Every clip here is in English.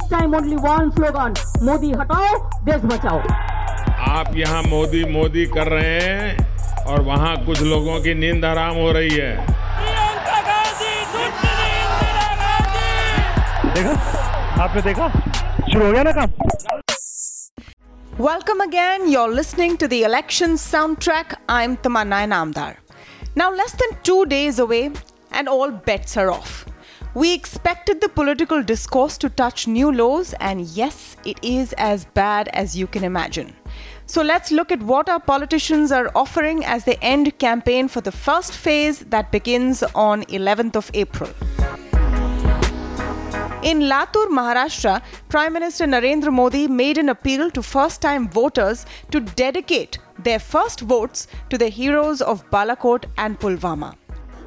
This time only one slogan Modi हटाओ देश बचाओ. आप यहाँ मोदी मोदी कर रहे हैं और वहाँ कुछ लोगों की नींद आराम हो रही है। देखा? आपने देखा? शुरू हो गया ना काम? Welcome again you are listening to the election sound track I am Tamanna Namdar now less than two days away and all bets are off We expected the political discourse to touch new lows, and yes, it is as bad as you can imagine. So, let's look at what our politicians are offering as they end campaign for the first phase that begins on 11th of April. In Latur, Maharashtra, Prime Minister Narendra Modi made an appeal to first time voters to dedicate their first votes to the heroes of Balakot and Pulwama.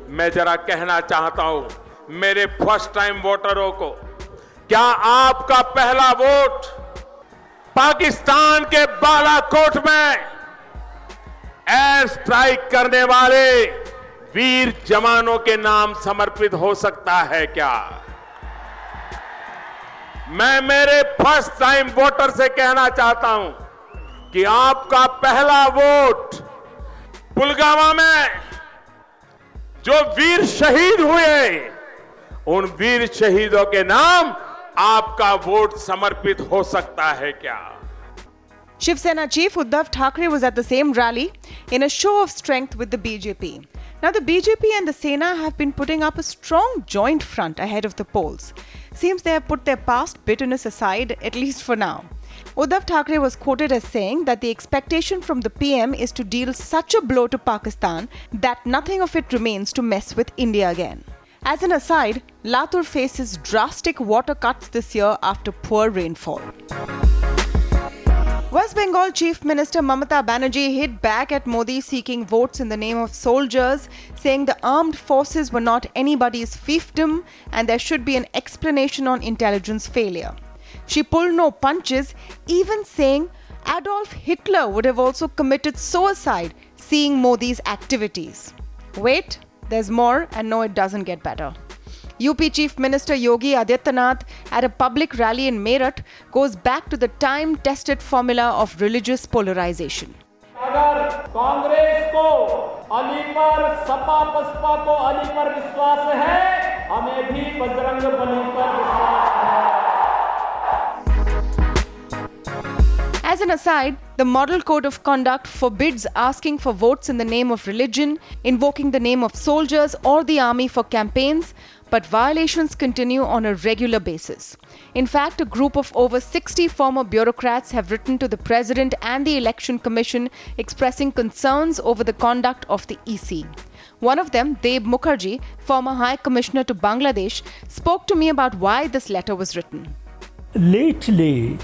मैं जरा कहना चाहता हूं मेरे first time वोटरों को। क्या आपका पहला वोट पाकिस्तान के बालाकोट में एयर स्ट्राइक करने वाले वीर जवानों के नाम समर्पित हो सकता है क्या? मैं मेरे फ़र्स्ट टाइम वोटर से कहना चाहता हूँ कि आपका पहला वोट पुलगामा में जो वीर शहीद हुए उन वीर शहीदों के नाम आपका वोट समर्पित हो सकता है क्या Shivsena chief Uddhav Thackeray was at the same rally in a show of strength with the BJP. Now, the BJP and the Sena have been putting up a strong joint front ahead of the polls. Seems they have put their past bitterness aside, at least for now. Uddhav Thackeray was quoted as saying that the expectation from the PM is to deal such a blow to Pakistan that nothing of it remains to mess with India again. As an aside, Latur faces drastic water cuts this year after poor rainfall. West Bengal Chief Minister Mamata Banerjee hit back at Modi seeking votes in the name of soldiers, saying the armed forces were not anybody's fiefdom and there should be an explanation on intelligence failure. She pulled no punches, even saying Adolf Hitler would have also committed suicide seeing Modi's activities. Wait, there's more, and no, it doesn't get better. UP Chief Minister Yogi Adityanath at a public rally in Meerut goes back to the time tested formula of religious polarization. अगर कांग्रेस को अली पर सपा बसपा को अली पर विश्वास है हमें भी बजरंग बली पर विश्वास है As an aside, the Model Code of Conduct forbids asking for votes in the name of religion, invoking the name of soldiers or the army for campaigns, but violations continue on a regular basis. In fact, a group of over 60 former bureaucrats have written to the President and the Election Commission expressing concerns over the conduct of the EC. One of them, Deb Mukherjee, former High Commissioner to Bangladesh, spoke to me about why this letter was written. Lately,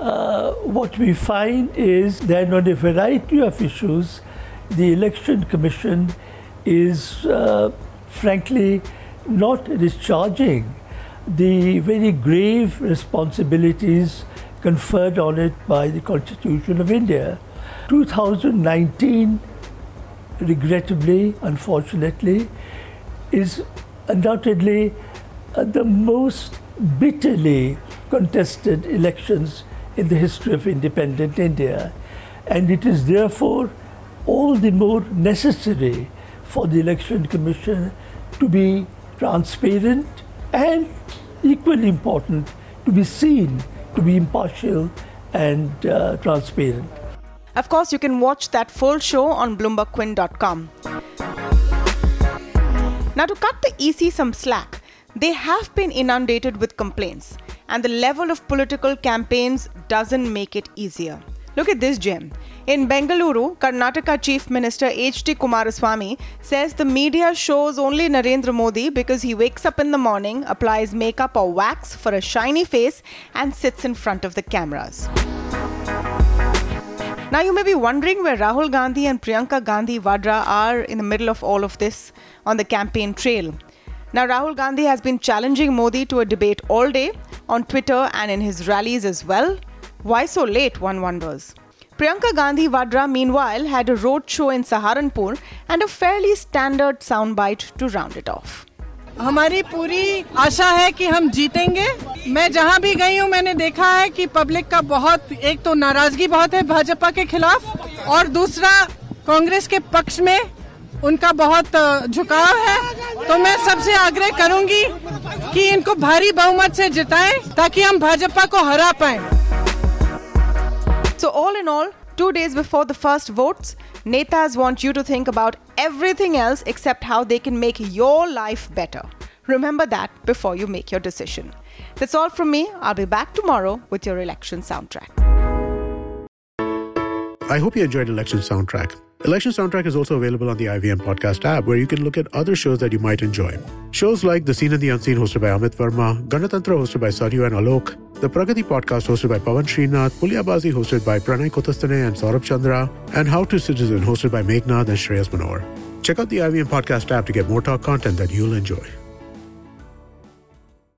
uh, what we find is that on a variety of issues, the Election Commission is uh, frankly not discharging the very grave responsibilities conferred on it by the Constitution of India. 2019, regrettably, unfortunately, is undoubtedly uh, the most bitterly contested elections in the history of independent India. And it is therefore all the more necessary for the Election Commission to be transparent and equally important to be seen to be impartial and uh, transparent. Of course, you can watch that full show on BloombergQuint.com. Now, to cut the EC some slack, they have been inundated with complaints, and the level of political campaigns doesn't make it easier. Look at this gem. In Bengaluru, Karnataka Chief Minister H.D. Kumaraswamy says the media shows only Narendra Modi because he wakes up in the morning, applies makeup or wax for a shiny face, and sits in front of the cameras. Now, you may be wondering where Rahul Gandhi and Priyanka Gandhi Vadra are in the middle of all of this on the campaign trail. Now, Rahul Gandhi has been challenging Modi to a debate all day on Twitter and in his rallies as well. Why so late, one wonders. Priyanka Gandhi Vadra, meanwhile, had a road show in Saharanpur and a fairly standard soundbite to round it off. हमारी पूरी आशा है कि हम जीतेंगे मैं जहाँ भी गई हूँ मैंने देखा है कि पब्लिक का बहुत एक तो नाराज़गी बहुत है भाजपा के खिलाफ और दूसरा कांग्रेस के पक्ष में उनका बहुत झुकाव है। तो मैं सबसे आग्रह करूँगी कि इनको भारी बहुमत से जिताएँ, ताकि हम भाजपा को हरा पाए। So all in all two days before the first vote netas want you to think about everything else except how they can make your life better remember that before you make your decision that's all from me I be back tomorrow with your election sound track I hope you enjoyed Election Soundtrack. Election Soundtrack is also available on the IVM podcast app where you can look at other shows that you might enjoy. Shows like The Scene and the Unseen hosted by Amit Varma, Ganatantra hosted by Saryu and Alok, The Pragati podcast hosted by Pavan Srinath, Puliyabaazi hosted by Pranay Kotasthane and Saurabh Chandra, and How to Citizen hosted by Meghnad and Shreyas Manohar. Check out the IVM podcast app to get more talk content that you'll enjoy.